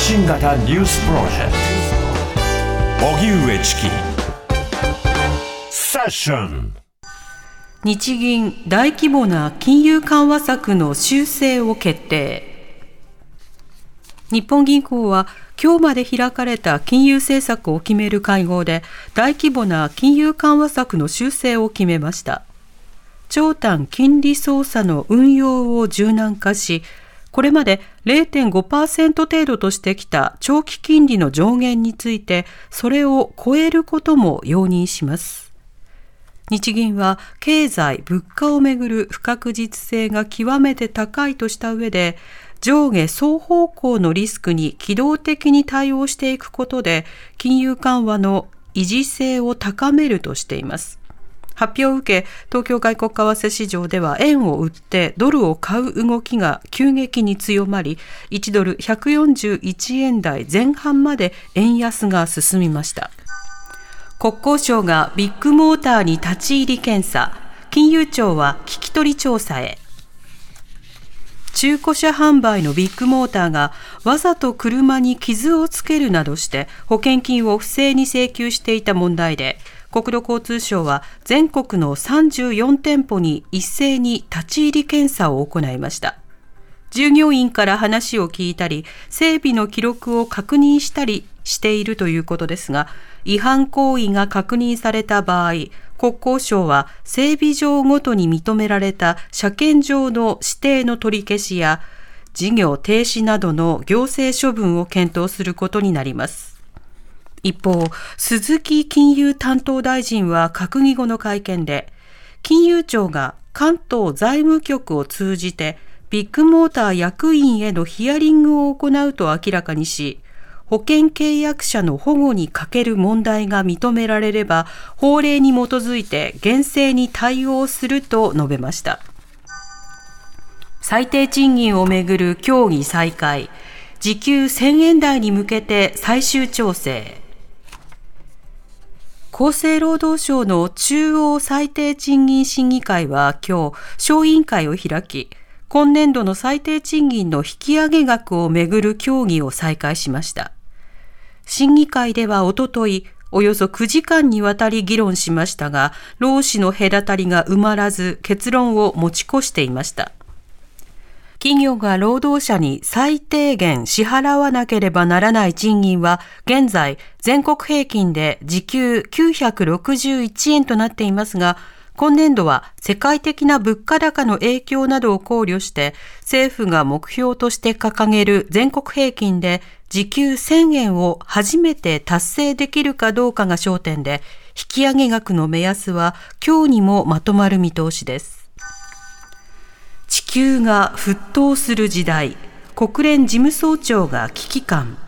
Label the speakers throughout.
Speaker 1: 新型ニュースプロジェクト。荻上チキ。セッション。
Speaker 2: 日銀大規模な金融緩和策の修正を決定。日本銀行は今日まで開かれた金融政策を決める会合で大規模な金融緩和策の修正を決めました。長短金利操作の運用を柔軟化しこれまで0.5%程度としてきた長期金利の上限について、それを超えることも容認します。日銀は経済、物価をめぐる不確実性が極めて高いとした上で、上下双方向のリスクに機動的に対応していくことで、金融緩和の維持性を高めるとしています。発表を受け、東京外国為替市場では円を売ってドルを買う動きが急激に強まり、1ドル141円台前半まで円安が進みました。国交省がビッグモーターに立ち入り検査、金融庁は聞き取り調査へ。中古車販売のビッグモーターがわざと車に傷をつけるなどして保険金を不正に請求していた問題で、国土交通省は全国の34店舗に一斉に立ち入り検査を行いました。従業員から話を聞いたり、整備の記録を確認したりしているということですが、違反行為が確認された場合、国交省は整備場ごとに認められた車検場の指定の取り消しや事業停止などの行政処分を検討することになります。一方、鈴木金融担当大臣は閣議後の会見で、金融庁が関東財務局を通じてビッグモーター役員へのヒアリングを行うと明らかにし、保険契約者の保護に欠ける問題が認められれば、法令に基づいて厳正に対応すると述べました。最低賃金をめぐる協議再開、時給1000円台に向けて最終調整。厚生労働省の中央最低賃金審議会は今日、小委員会を開き、今年度の最低賃金の引き上げ額をめぐる協議を再開しました。審議会ではおととい、およそ9時間にわたり議論しましたが、労使の隔たりが埋まらず結論を持ち越していました。企業が労働者に最低限支払わなければならない賃金は現在全国平均で時給961円となっていますが、今年度は世界的な物価高の影響などを考慮して政府が目標として掲げる全国平均で時給1000円を初めて達成できるかどうかが焦点で引き上げ額の目安は今日にもまとまる見通しです。地球が沸騰する時代国連事務総長が危機感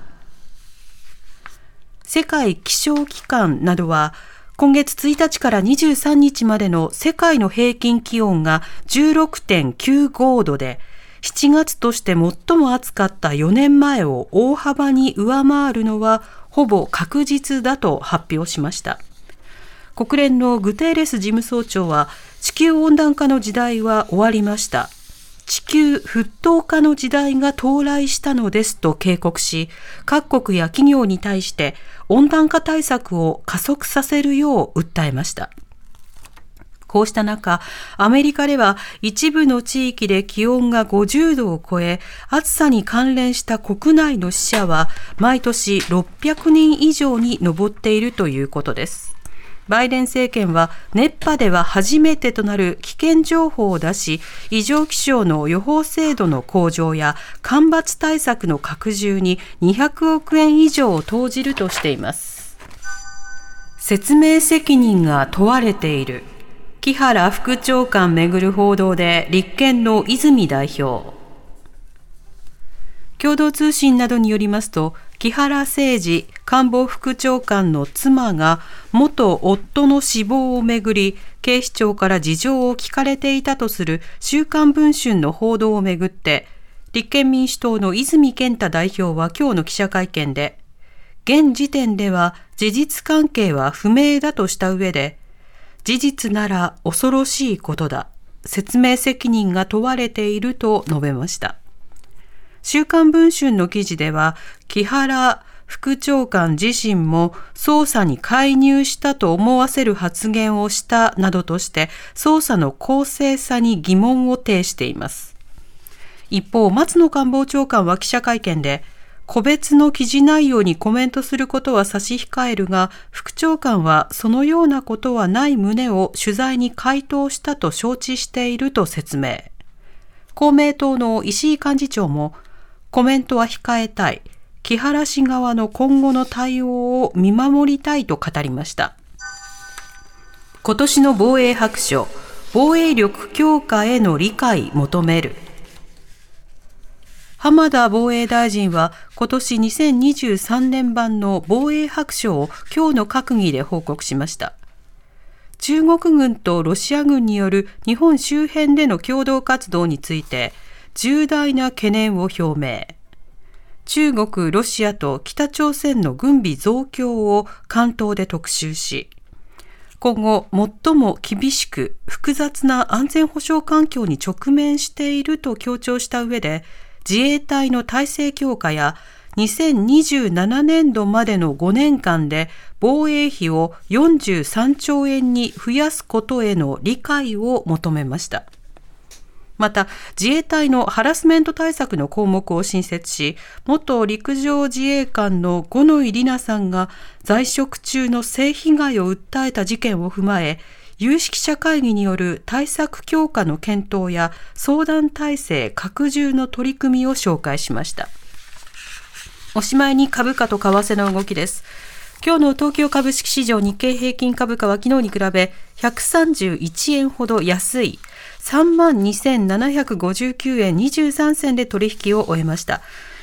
Speaker 2: 世界気象機関などは今月1日から23日までの世界の平均気温が16.95度で7月として最も暑かった4年前を大幅に上回るのはほぼ確実だと発表しました。国連のグテーレス事務総長は地球温暖化の時代は終わりました。地球沸騰化の時代が到来したのですと警告し、各国や企業に対して温暖化対策を加速させるよう訴えました。こうした中、アメリカでは一部の地域で気温が50度を超え、暑さに関連した国内の死者は毎年600人以上に上っているということです。バイデン政権は熱波では初めてとなる危険情報を出し、異常気象の予報精度の向上や干ばつ対策の拡充に200億円以上を投じるとしています。説明責任が問われている。木原副長官めぐる報道で立憲の泉代表。共同通信などによりますと、木原誠二官房副長官の妻が元夫の死亡をめぐり、警視庁から事情を聞かれていたとする週刊文春の報道をめぐって、立憲民主党の泉健太代表は今日の記者会見で、現時点では事実関係は不明だとした上で、事実なら恐ろしいことだ。説明責任が問われていると述べました。週刊文春の記事では、木原副長官自身も捜査に介入したと思わせる発言をしたなどとして捜査の公正さに疑問を呈しています。一方、松野官房長官は記者会見で個別の記事内容にコメントすることは差し控えるが、副長官はそのようなことはない旨を取材に回答したと承知していると説明。公明党の石井幹事長も、コメントは控えたい。木原氏側の今後の対応を見守りたいと語りました。今年の防衛白書、防衛力強化への理解求める。浜田防衛大臣は今年2023年版の防衛白書を今日の閣議で報告しました。中国軍とロシア軍による日本周辺での共同活動について重大な懸念を表明。中国、ロシアと北朝鮮の軍備増強を関東で特集し、今後最も厳しく複雑な安全保障環境に直面していると強調した上で、自衛隊の体制強化や2027年度までの5年間で防衛費を43兆円に増やすことへの理解を求めました。また、自衛隊のハラスメント対策の項目を新設し、元陸上自衛官の五ノ井里奈さんが在職中の性被害を訴えた事件を踏まえ、有識者会議による対策強化の検討や相談体制拡充の取り組みを紹介しました。おしまいに株価と為替の動きです。今日の東京株式市場日経平均株価は昨日に比べ131円ほど安い32,759円23銭で取引を終えました。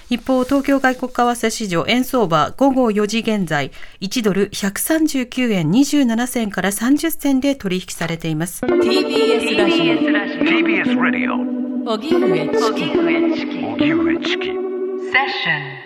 Speaker 2: 一方、東京外国為替市場円相場午後4時現在、1ドル139円27銭から30銭で取引されています。TBS ラジオ。TBS ラジオ。荻上チキ。荻上チキ。セッション。